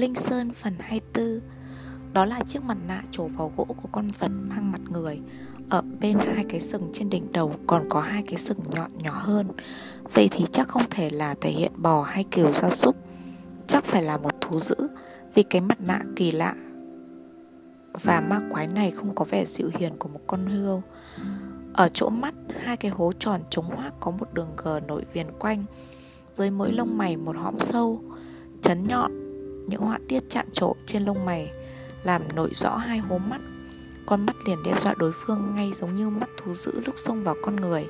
Linh Sơn phần 24 Đó là chiếc mặt nạ trổ vào gỗ của con vật mang mặt người. Ở bên hai cái sừng trên đỉnh đầu còn có hai cái sừng nhọn nhỏ hơn. Vậy thì chắc không thể là thể hiện bò hay kiều gia súc. Chắc phải là một thú dữ Vì cái mặt nạ kỳ lạ Và ma quái này không có vẻ dịu hiền của một con hươu. Ở chỗ mắt, hai cái hố tròn trống hoác có một đường gờ nổi viền quanh. Dưới mỗi lông mày một hõm sâu Chấn nhọn những họa tiết chạm trổ trên lông mày Làm nổi rõ hai hố mắt. Con mắt liền đe dọa đối phương ngay giống như mắt thú dữ lúc xông vào con người.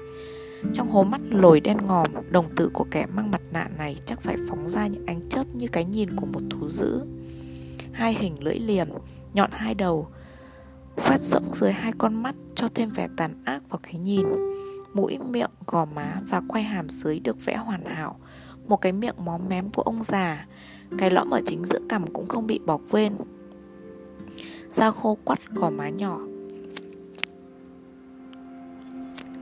Trong hố mắt lồi đen ngòm Đồng tử của kẻ mang mặt nạ này Chắc phải phóng ra những ánh chớp như cái nhìn của một thú dữ. Hai hình lưỡi liềm Nhọn hai đầu Phát rộng dưới hai con mắt Cho thêm vẻ tàn ác vào cái nhìn. Mũi, miệng, gò má và quay hàm dưới được vẽ hoàn hảo Một cái miệng móm mém của ông già. Cái lõm ở chính giữa cằm cũng không bị bỏ quên. Da khô quắt, gò má nhỏ.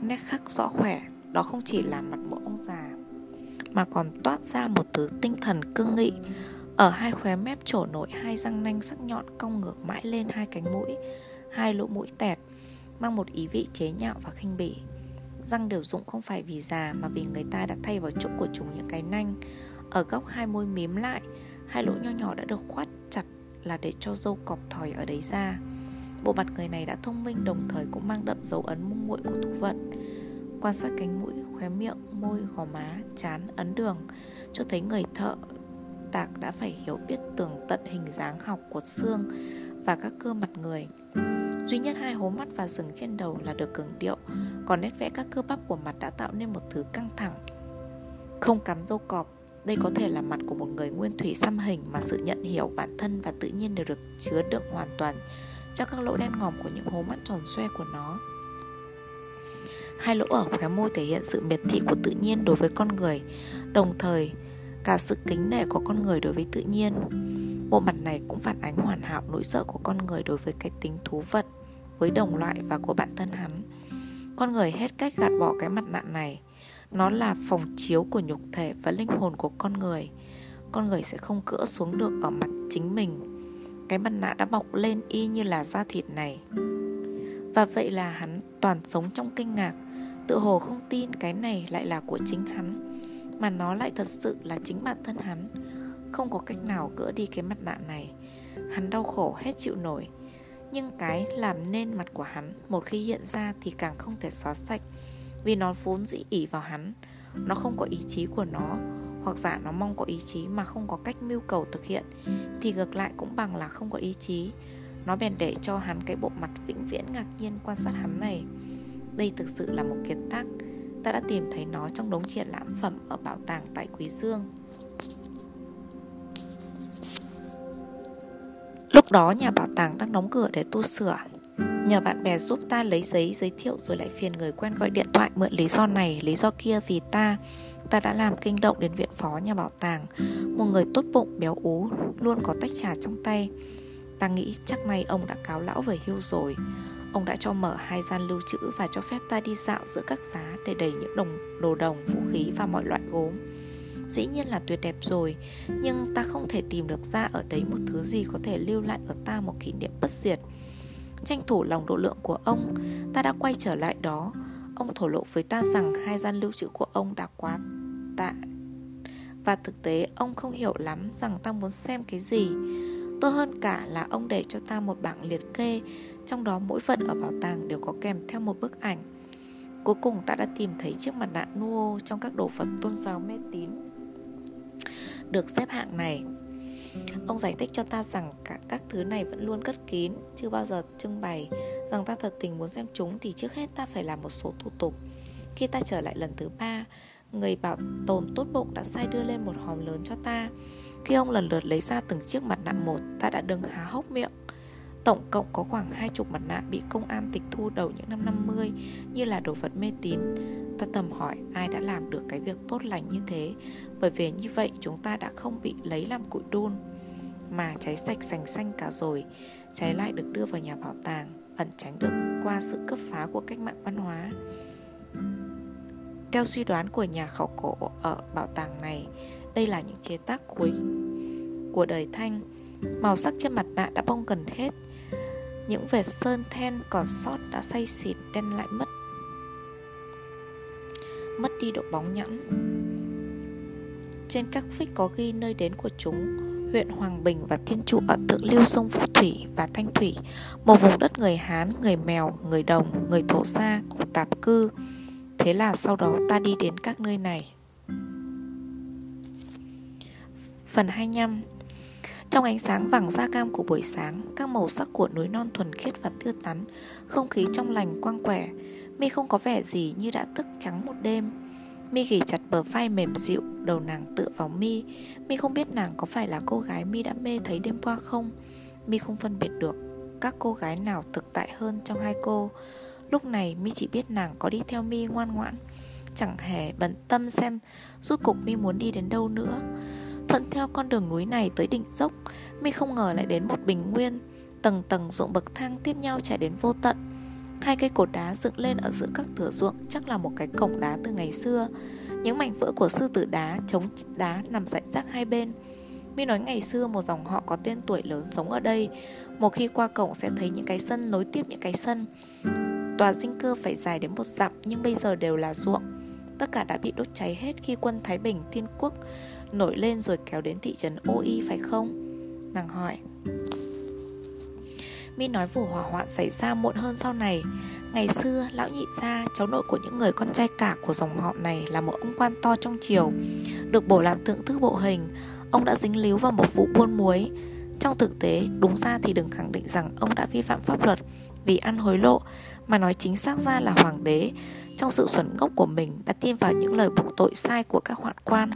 Nét khắc rõ khỏe, Đó không chỉ là mặt mũi ông già, Mà còn toát ra một thứ tinh thần cương nghị. Ở hai khóe mép trổ nổi hai răng nanh sắc nhọn cong ngược mãi lên hai cánh mũi, Hai lỗ mũi tẹt, Mang một ý vị chế nhạo và khinh bỉ. Răng đều dụng không phải vì già Mà vì người ta đã thay vào chỗ của chúng những cái nanh. Ở góc hai môi mím lại. Hai lỗ nho nhỏ đã được khoát chặt Là để cho dâu cọp thòi ở đấy ra. Bộ mặt người này đã thông minh đồng thời cũng mang đậm dấu ấn mung muội của thú vận. Quan sát cánh mũi, khóe miệng, môi, gò má, chán, ấn đường Cho thấy người thợ tạc đã phải hiểu biết tường tận hình dáng học của xương và các cơ mặt người. Duy nhất hai hố mắt và sừng trên đầu là được cường điệu Còn nét vẽ các cơ bắp của mặt đã tạo nên một thứ căng thẳng. Không cắm dâu cọp đây có thể là mặt của một người nguyên thủy xăm hình mà sự nhận hiểu bản thân và tự nhiên đều được chứa đựng hoàn toàn trong các lỗ đen ngòm của những hố mắt tròn xoe của nó. Hai lỗ ở khóe môi thể hiện sự miệt thị của tự nhiên đối với con người, đồng thời cả sự kính nể của con người đối với tự nhiên. Bộ mặt này cũng phản ánh hoàn hảo nỗi sợ của con người đối với cái tính thú vật, với đồng loại và của bản thân hắn. Con người hết cách gạt bỏ cái mặt nạ này. Nó là phòng chiếu của nhục thể và linh hồn của con người. Con người sẽ không cỡ xuống được ở mặt chính mình. Cái mặt nạ đã bọc lên y như là da thịt này. Và vậy là hắn toàn sống trong kinh ngạc. Tự hồ không tin cái này lại là của chính hắn, Mà nó lại thật sự là chính bản thân hắn. Không có cách nào gỡ đi cái mặt nạ này. Hắn đau khổ hết chịu nổi. Nhưng cái làm nên mặt của hắn Một khi hiện ra thì càng không thể xóa sạch. Vì nó vốn dĩ ỉ vào hắn. Nó không có ý chí của nó, hoặc giả nó mong có ý chí mà không có cách mưu cầu thực hiện, thì ngược lại cũng bằng là không có ý chí. Nó bèn để cho hắn cái bộ mặt vĩnh viễn ngạc nhiên quan sát hắn này. Đây thực sự là một kiệt tác. Ta đã tìm thấy nó trong đống triển lãm phẩm ở bảo tàng tại quý dương. Lúc đó nhà bảo tàng đang đóng cửa để tu sửa. Nhờ bạn bè giúp ta lấy giấy giới thiệu rồi lại phiền người quen gọi điện thoại mượn lý do này, lý do kia vì ta. Ta đã làm kinh động đến viện phó nhà bảo tàng. Một người tốt bụng, béo ú, luôn có tách trà trong tay. Ta nghĩ chắc nay ông đã cáo lão về hưu rồi. Ông đã cho mở hai gian lưu trữ và cho phép ta đi dạo giữa các giá để đầy những đồng đồ đồng, vũ khí và mọi loại gốm. Dĩ nhiên là tuyệt đẹp rồi Nhưng ta không thể tìm được ra ở đấy một thứ gì có thể lưu lại ở ta một kỷ niệm bất diệt. Tranh thủ lòng độ lượng của ông. Ta đã quay trở lại đó. Ông thổ lộ với ta rằng hai gian lưu trữ của ông đã quá tạ Và thực tế, ông không hiểu lắm rằng ta muốn xem cái gì. Tốt hơn cả là ông để cho ta một bảng liệt kê, Trong đó mỗi vật ở bảo tàng đều có kèm theo một bức ảnh. Cuối cùng, ta đã tìm thấy chiếc mặt nạ nuo trong các đồ vật tôn giáo mê tín. Được xếp hạng này Ông giải thích cho ta rằng cả các thứ này vẫn luôn cất kín, Chưa bao giờ trưng bày. Rằng ta thật tình muốn xem chúng Thì trước hết ta phải làm một số thủ tục. Khi ta trở lại lần thứ ba, Người bảo tồn tốt bụng đã sai đưa lên một hòm lớn cho ta. Khi ông lần lượt lấy ra từng chiếc mặt nạ một, Ta đã đứng há hốc miệng. Tổng cộng có khoảng hai chục mặt nạ bị công an tịch thu đầu những năm 50 như là đồ vật mê tín. Ta tầm hỏi, ai đã làm được cái việc tốt lành như thế? Bởi vì như vậy, chúng ta đã không bị lấy làm củi đun. Mà cháy sạch sành xanh cả rồi, Cháy lại được đưa vào nhà bảo tàng, Ẩn tránh được qua sự cấp phá của cách mạng văn hóa. Theo suy đoán của nhà khảo cổ ở bảo tàng này, Đây là những chế tác cuối của đời Thanh. Màu sắc trên mặt nạ đã bong gần hết. Những vệt sơn then còn sót đã say xỉn đen lại mất Mất đi độ bóng nhẵn Trên các phích có ghi nơi đến của chúng huyện Hoàng Bình và Thiên Trụ ở thượng lưu sông Vũ Thủy và Thanh Thủy, một vùng đất người Hán, người Mèo, người Đồng, người Thổ Sa cùng tạp cư. Thế là sau đó ta đi đến các nơi này. Phần 25 trong ánh sáng vàng da cam của buổi sáng, các màu sắc của núi non thuần khiết và tươi tắn, không khí trong lành quang quẻ, mi không có vẻ gì như đã thức trắng một đêm. Mi gỉ chặt bờ vai mềm dịu, đầu nàng tựa vào Mi. Mi không biết nàng có phải là cô gái Mi đã mê thấy đêm qua không. Mi không phân biệt được các cô gái nào thực tại hơn trong hai cô. Lúc này Mi chỉ biết nàng có đi theo Mi ngoan ngoãn, chẳng hề bận tâm xem rốt cục Mi muốn đi đến đâu nữa. Thuận theo con đường núi này tới đỉnh dốc, Mi không ngờ lại đến một bình nguyên, tầng tầng ruộng bậc thang tiếp nhau chạy đến vô tận. Hai cây cột đá dựng lên ở giữa các thửa ruộng chắc là một cái cổng đá từ ngày xưa. Những mảnh vỡ của sư tử đá, chống đá nằm rải rác hai bên. Mi nói ngày xưa một dòng họ có tên tuổi lớn sống ở đây. Một khi qua cổng sẽ thấy những cái sân nối tiếp những cái sân. Tòa dinh cơ phải dài đến một dặm nhưng bây giờ đều là ruộng. Tất cả đã bị đốt cháy hết khi quân Thái Bình Thiên Quốc nổi lên rồi kéo đến thị trấn Oi phải không? Nàng hỏi. Mi nói vụ hỏa hoạn xảy ra muộn hơn sau này. Ngày xưa, lão nhị gia, cháu nội của những người con trai cả của dòng họ này là một ông quan to trong triều Được bổ làm thượng thư bộ hình. Ông đã dính líu vào một vụ buôn muối. Trong thực tế, đúng ra thì đừng khẳng định rằng ông đã vi phạm pháp luật vì ăn hối lộ Mà nói chính xác ra là hoàng đế. Trong sự xuẩn ngốc của mình đã tin vào những lời buộc tội sai của các hoạn quan.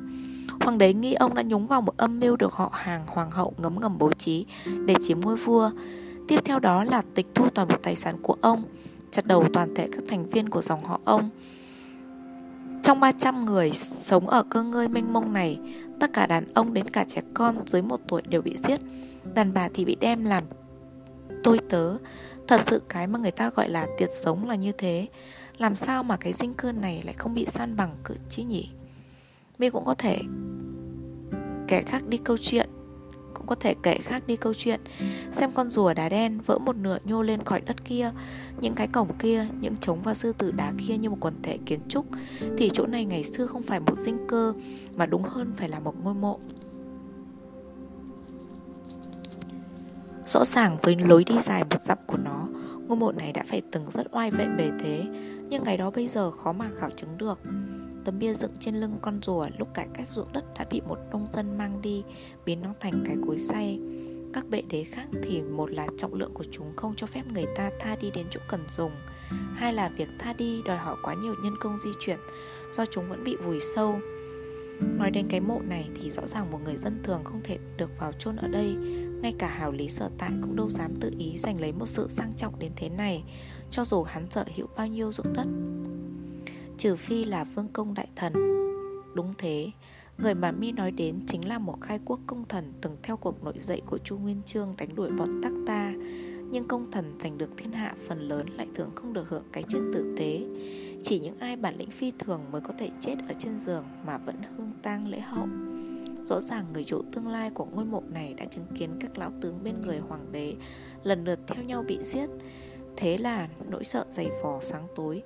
Hoàng đế nghi ông đã nhúng vào một âm mưu được họ hàng hoàng hậu ngấm ngầm bố trí để chiếm ngôi vua. Tiếp theo đó là tịch thu toàn bộ tài sản của ông, Chặt đầu toàn thể các thành viên của dòng họ ông. Trong 300 người sống ở cơ ngơi mênh mông này, Tất cả đàn ông đến cả trẻ con dưới một tuổi đều bị giết. Đàn bà thì bị đem làm tôi tớ. Thật sự cái mà người ta gọi là tiệt sống là như thế. Làm sao mà cái dinh cư này lại không bị san bằng cử chứ nhỉ? Mình cũng có thể kể khác đi câu chuyện cũng có thể kể khác đi câu chuyện. Xem con rùa đá đen vỡ một nửa nhô lên khỏi đất kia Những cái cổng kia, những trống và sư tử đá kia như một quần thể kiến trúc Thì chỗ này ngày xưa không phải một dinh cơ Mà đúng hơn phải là một ngôi mộ. Rõ ràng với lối đi dài một dặm của nó Ngôi mộ này đã phải từng rất oai vệ bề thế Nhưng cái đó bây giờ khó mà khảo chứng được. Tấm bia dựng trên lưng con rùa, lúc cải cách ruộng đất đã bị một nông dân mang đi, Biến nó thành cái cối xay. Các bệ đế khác thì một là trọng lượng của chúng không cho phép người ta tha đi đến chỗ cần dùng, Hai là việc tha đi đòi hỏi quá nhiều nhân công di chuyển, Do chúng vẫn bị vùi sâu. Nói đến cái mộ này thì rõ ràng một người dân thường không thể được vào chôn ở đây, Ngay cả hào lý sở tại cũng đâu dám tự ý giành lấy một sự sang trọng đến thế này, Cho dù hắn sở hữu bao nhiêu ruộng đất. Trừ phi là vương công đại thần. Đúng thế, Người mà mi nói đến chính là một khai quốc công thần Từng theo cuộc nội dậy của Chu Nguyên Chương Đánh đuổi bọn tắc ta. Nhưng công thần giành được thiên hạ phần lớn Lại thường không được hưởng cái chết tử tế. Chỉ những ai bản lĩnh phi thường Mới có thể chết ở trên giường Mà vẫn hương tang lễ hậu. Rõ ràng người chủ tương lai của ngôi mộ này Đã chứng kiến các lão tướng bên người hoàng đế Lần lượt theo nhau bị giết. Thế là nỗi sợ dày vò sáng tối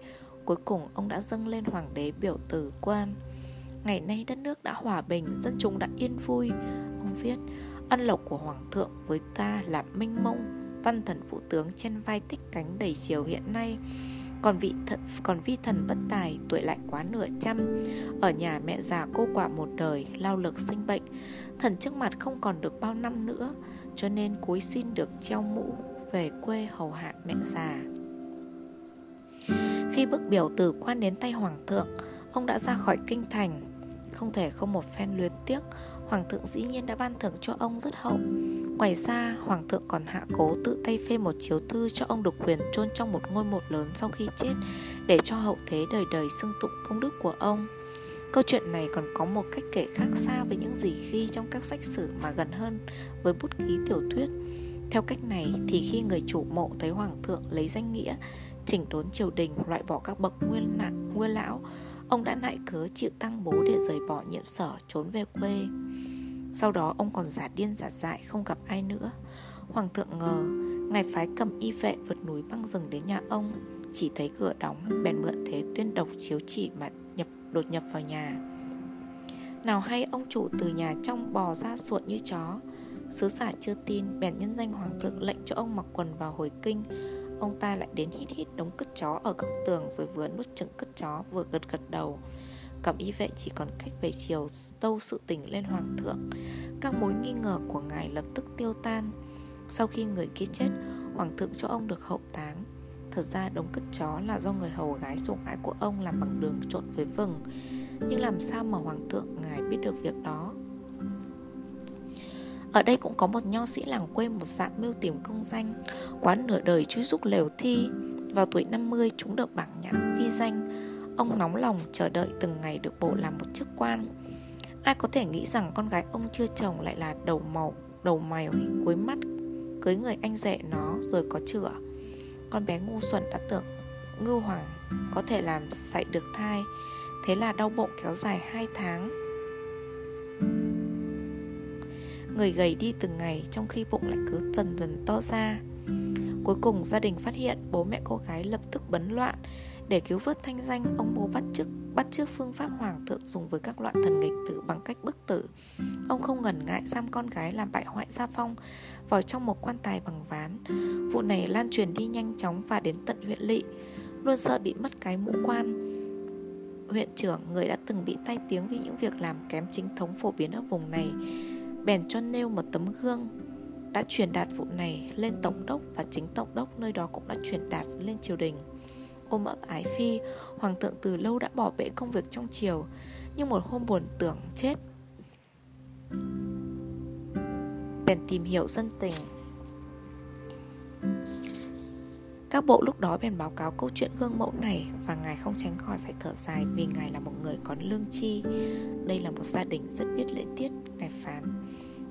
Cuối cùng ông đã dâng lên hoàng đế biểu tử quan. Ngày nay đất nước đã hòa bình, Dân chúng đã yên vui. Ông viết, Ân lộc của hoàng thượng với ta là minh mông, Văn thần vũ tướng trên vai tích cánh đầy chiều hiện nay. Còn vị thật còn vi thần bất tài tuổi lại quá nửa trăm. Ở nhà mẹ già cô quả một đời, lao lực sinh bệnh. Thần trước mặt không còn được bao năm nữa, cho nên cúi xin được treo mũ về quê hầu hạ mẹ già khi bức biểu tử quan đến tay hoàng thượng Ông đã ra khỏi kinh thành Không thể không một phen luyến tiếc Hoàng thượng dĩ nhiên đã ban thưởng cho ông rất hậu Ngoài ra, Hoàng thượng còn hạ cố tự tay phê một chiếu thư cho ông được quyền chôn trong một ngôi mộ lớn sau khi chết để cho hậu thế đời đời xưng tụng công đức của ông. Câu chuyện này còn có một cách kể khác xa với những gì ghi trong các sách sử mà gần hơn với bút ký tiểu thuyết. Theo cách này thì khi người chủ mộ thấy Hoàng thượng lấy danh nghĩa chỉnh đốn triều đình, loại bỏ các bậc nguyên nặng nguyên lão. Ông đã nại cớ chịu tăng bố để rời bỏ nhiệm sở, trốn về quê. Sau đó, ông còn giả điên giả dại, không gặp ai nữa. Hoàng thượng ngờ, Ngài phái cầm y vệ vượt núi băng rừng đến nhà ông. Chỉ thấy cửa đóng, Bèn mượn thế tuyên độc chiếu chỉ mà nhập, đột nhập vào nhà. Nào hay ông chủ từ nhà trong bò ra suộn như chó. Sứ giả chưa tin, Bèn nhân danh hoàng thượng lệnh cho ông mặc quần vào hồi kinh. Ông ta lại đến hít hít đống cất chó ở góc tường Rồi vừa nuốt chừng cất chó vừa gật gật đầu. Cẩm y vệ chỉ còn cách về chiều tâu sự tình lên hoàng thượng. Các mối nghi ngờ của ngài lập tức tiêu tan. Sau khi người kia chết, Hoàng thượng cho ông được hậu táng. Thật ra đống cất chó là do người hầu gái sủng ái của ông làm bằng đường trộn với vừng. Nhưng làm sao mà hoàng thượng ngài biết được việc đó? Ở đây cũng có một nho sĩ làng quê một dạng mưu tìm công danh. Quá nửa đời chui rúc lều thi. Vào tuổi 50 chúng được bảng nhãn vi danh. Ông nóng lòng chờ đợi từng ngày được bổ làm một chức quan. Ai có thể nghĩ rằng con gái ông chưa chồng lại là đầu màu, đầu mày, cuối mắt Cưới người anh rể nó rồi có chữa Con bé ngu xuẩn đã tưởng ngưu hoàng có thể làm sạy được thai Thế là đau bụng kéo dài 2 tháng. Người gầy đi từng ngày trong khi bụng lại cứ dần dần to ra Cuối cùng gia đình phát hiện bố mẹ cô gái lập tức bấn loạn để cứu vớt thanh danh, ông bố bắt chước bắt chước phương pháp hoàng thượng dùng với các loại thần nghịch tử bằng cách bức tử. Ông không ngần ngại giam con gái làm bại hoại gia phong vào trong một quan tài bằng ván. Vụ này lan truyền đi nhanh chóng và đến tận huyện lỵ, luôn sợ bị mất cái mũ quan. Huyện trưởng người đã từng bị tai tiếng vì những việc làm kém chính thống phổ biến ở vùng này, bèn cho nêu một tấm gương. Đã truyền đạt vụ này lên tổng đốc và chính tổng đốc nơi đó cũng đã truyền đạt lên triều đình. Ôm ấp ái phi, Hoàng thượng từ lâu đã bỏ bể công việc trong triều, Nhưng một hôm buồn tưởng chết. Bèn tìm hiểu dân tình. Các bộ lúc đó bèn báo cáo câu chuyện gương mẫu này Và ngài không tránh khỏi phải thở dài Vì ngài là một người có lương chi Đây là một gia đình rất biết lễ tiết Ngài phán.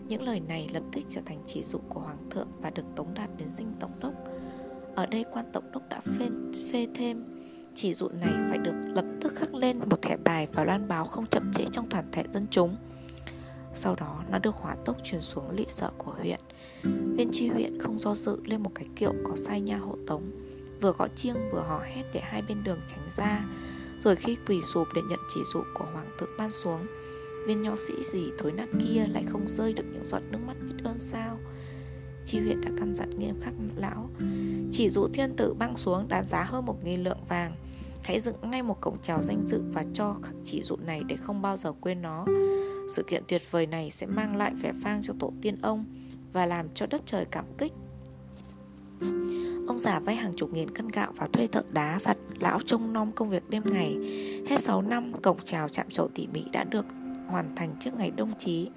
Những lời này lập tức trở thành chỉ dụ của Hoàng thượng Và được tống đạt đến dinh tổng đốc. Ở đây quan tổng đốc đã phê, phê thêm Chỉ dụ này phải được lập tức khắc lên một thẻ bài và loan báo không chậm trễ trong toàn thể dân chúng. Sau đó, nó được hỏa tốc truyền xuống lỵ sở của huyện. Viên tri huyện không do dự lên một cái kiệu có sai nha hộ tống, Vừa gõ chiêng vừa hò hét để hai bên đường tránh ra. Rồi khi quỳ sụp để nhận chỉ dụ của hoàng thượng ban xuống, Viên nho sĩ gì thối nát kia lại không rơi được những giọt nước mắt biết ơn sao? Tri huyện đã căn dặn nghiêm khắc lão, Chỉ dụ thiên tử băng xuống đã giá hơn một nghìn lượng vàng, Hãy dựng ngay một cổng chào danh dự và cho khắc chỉ dụ này để không bao giờ quên nó. Sự kiện tuyệt vời này sẽ mang lại vẻ vang cho tổ tiên ông Và làm cho đất trời cảm kích Ông già vay hàng chục nghìn cân gạo và thuê thợ đá và lão trông nom công việc đêm ngày Hết 6 năm, cổng chào chạm trổ tỉ mỉ đã được hoàn thành trước ngày đông chí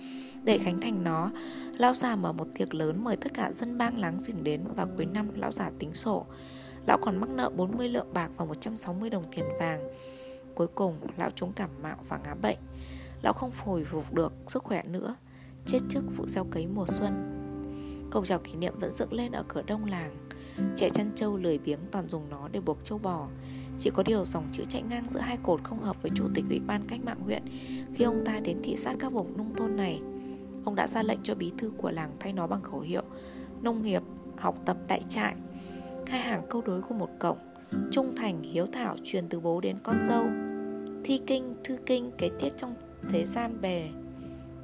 để khánh thành nó, lão già mở một tiệc lớn mời tất cả dân bang láng giềng đến và cuối năm lão già tính sổ. Lão còn mắc nợ 40 lượng bạc và 160 đồng tiền vàng. Cuối cùng, lão trúng cảm mạo và ngã bệnh. Lão không hồi phục được sức khỏe nữa, chết trước vụ gieo cấy mùa xuân. Cổng chào kỷ niệm vẫn dựng lên ở cửa đông làng. Trẻ chăn trâu lười biếng toàn dùng nó để buộc trâu bò. Chỉ có điều dòng chữ chạy ngang giữa hai cột không hợp với chủ tịch ủy ban cách mạng huyện khi ông ta đến thị sát các vùng nông thôn này. Ông đã ra lệnh cho bí thư của làng thay nó bằng khẩu hiệu Nông nghiệp, học tập đại trại Hai hàng câu đối của một cổng Trung thành, hiếu thảo truyền từ bố đến con dâu Thi kinh, thư kinh kế tiếp trong thế gian bề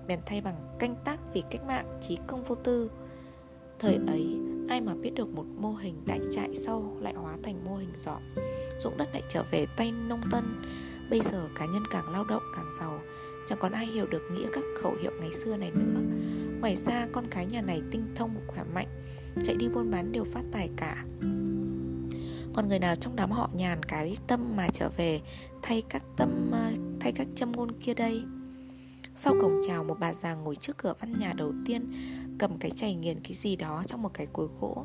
Bèn thay bằng canh tác vì cách mạng trí công vô tư. Thời ấy, ai mà biết được một mô hình đại trại sau lại hóa thành mô hình giỏ Dụng đất lại trở về tay nông tân. Bây giờ cá nhân càng lao động càng giàu Chẳng còn ai hiểu được nghĩa các khẩu hiệu ngày xưa này nữa. Ngoài ra con cái nhà này tinh thông khỏe mạnh Chạy đi buôn bán đều phát tài cả. Còn người nào trong đám họ nhàn cái tâm mà trở về thay các tâm ờ, thay các châm ngôn kia đây. Sau cổng chào, một bà già ngồi trước cửa văn nhà đầu tiên, cầm cái chày nghiền cái gì đó trong một cái cối gỗ.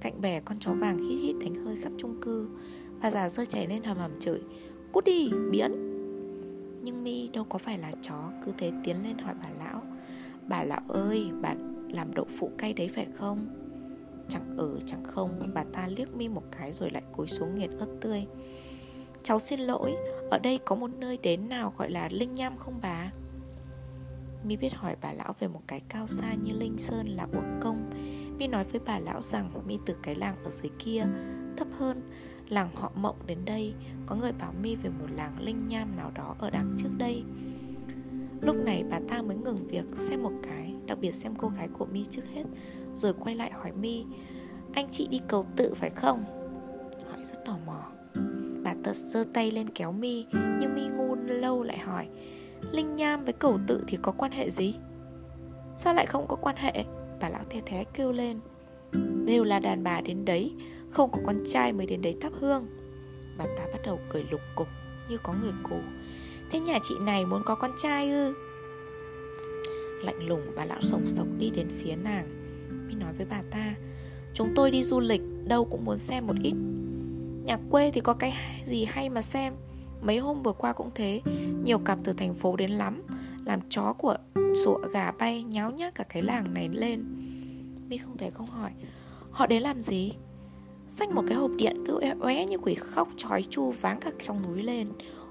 Cạnh bè, con chó vàng hít hít đánh hơi khắp chung cư. Bà già giơ chảy lên hầm hầm chửi, cút đi biến nhưng mi đâu có phải là chó, Cứ thế tiến lên hỏi bà lão. Bà lão ơi, bà làm đậu phụ cay đấy phải không? Chẳng ở, chẳng không. Bà ta liếc mi một cái rồi lại cúi xuống nghiền ớt tươi. Cháu xin lỗi, Ở đây có một nơi đến nào gọi là Linh Nham không bà? Mi biết hỏi bà lão về một cái cao xa như Linh Sơn là uổng công. Mi nói với bà lão rằng Mi từ cái làng ở dưới kia, Thấp hơn Làng họ mộng đến đây, Có người bảo Mi về một làng linh nham nào đó ở đằng trước đây. Lúc này bà ta mới ngừng việc xem một cái, Đặc biệt xem cô gái của Mi trước hết, Rồi quay lại hỏi Mi, Anh chị đi cầu tự phải không? Hỏi rất tò mò. Bà ta giơ tay lên kéo Mi, Nhưng Mi ngu lâu lại hỏi, Linh nham với cầu tự thì có quan hệ gì? Sao lại không có quan hệ? Bà lão the thế kêu lên. Đều là đàn bà đến đấy, Không có con trai mới đến đấy thắp hương. Bà ta bắt đầu cười lục cục, Như có người cù. Thế nhà chị này muốn có con trai ư? Lạnh lùng, bà lão sổng sộc đi đến phía nàng. Mi nói với bà ta, Chúng tôi đi du lịch, Đâu cũng muốn xem một ít. Nhà quê thì có cái gì hay mà xem. Mấy hôm vừa qua cũng thế. Nhiều cặp từ thành phố đến lắm. Làm chó của sủa gà bay Nháo nhác cả cái làng này lên. Mi không thể không hỏi, Họ đến làm gì? Xách một cái hộp điện cứ oe oé như quỷ khóc, Chói chu váng cả trong núi lên.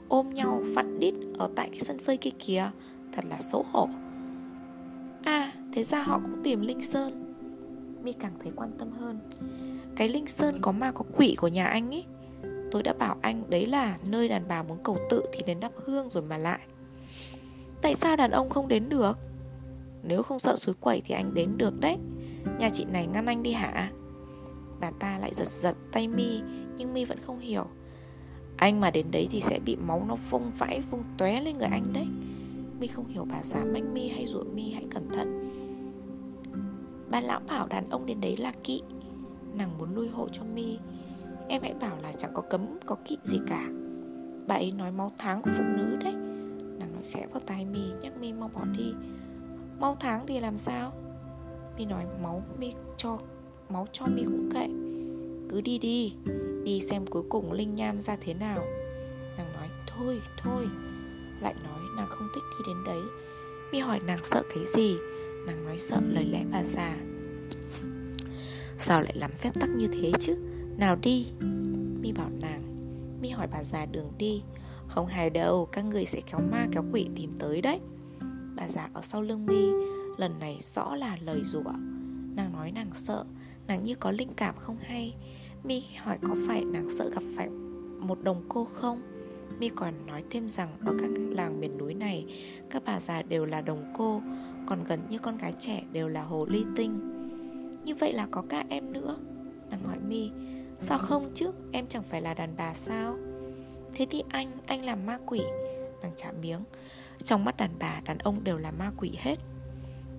Ôm nhau vặn đít Ở tại cái sân phơi kia kìa. Thật là xấu hổ. À thế ra họ cũng tìm Linh Sơn. Mi càng thấy quan tâm hơn. Cái Linh Sơn có ma có quỷ của nhà anh ấy Tôi đã bảo anh đấy là nơi đàn bà muốn cầu tự thì đến đắp hương rồi mà lại. Tại sao đàn ông không đến được? Nếu không sợ suối quẩy thì anh đến được đấy. Nhà chị này ngăn anh đi hả? Bà ta lại giật giật tay mi, Nhưng mi vẫn không hiểu. Anh mà đến đấy thì sẽ bị máu nó vung vãi Vung tóe lên người anh đấy. Mi không hiểu bà già manh mi hay rủa mi, hãy cẩn thận. Bà lão bảo đàn ông đến đấy là kỵ. Nàng muốn nuôi hộ cho mi. Em hãy bảo là chẳng có cấm, có kỵ gì cả. Bà ấy nói máu tháng của phụ nữ đấy. Nàng nói khẽ vào tai mi, Nhắc mi mau bỏ đi. Máu tháng thì làm sao? Mi nói máu mi cho, Máu cho mi cũng kệ. Cứ đi đi Đi xem cuối cùng Linh Nham ra thế nào. Nàng nói, thôi thôi. Lại nói nàng không thích đi đến đấy. Mi hỏi nàng sợ cái gì? Nàng nói, sợ lời lẽ bà già. Sao lại làm phép tắc như thế chứ? Nào đi. Mi bảo nàng. Mi hỏi bà già đường đi. Không hài đâu, Các người sẽ kéo ma kéo quỷ tìm tới đấy. Bà già ở sau lưng Mi, Lần này rõ là lời rủa. Nàng nói nàng sợ, Nàng như có linh cảm không hay. Mi hỏi có phải nàng sợ gặp phải một đồng cô không? Mi còn nói thêm rằng ở các làng miền núi này, Các bà già đều là đồng cô, Còn gần như con gái trẻ đều là hồ ly tinh. Như vậy là có cả em nữa. Nàng hỏi Mi, Sao không chứ? Em chẳng phải là đàn bà sao? Thế thì anh Anh là ma quỷ. Nàng trả miếng, Trong mắt đàn bà, Đàn ông đều là ma quỷ hết.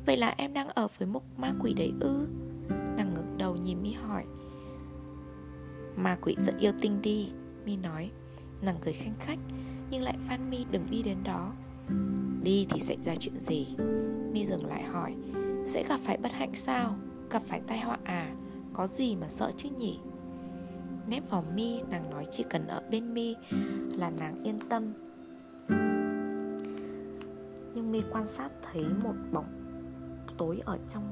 Vậy là em đang ở với một ma quỷ đấy ư? Nàng ngẩng đầu nhìn mi hỏi. Ma quỷ rất yêu tinh đi, Mi nói. Nàng cười khanh khách, Nhưng lại phan mi đừng đi đến đó. Đi thì xảy ra chuyện gì? Mi dừng lại hỏi. Sẽ gặp phải bất hạnh sao? Gặp phải tai họa à Có gì mà sợ chứ nhỉ? Nép vào mi, nàng nói chỉ cần ở bên mi là nàng yên tâm. Nhưng mi quan sát thấy một bóng tối ở trong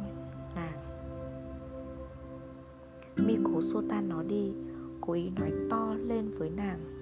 nàng. Mi cố xua tan nó đi, cố ý nói to lên với nàng.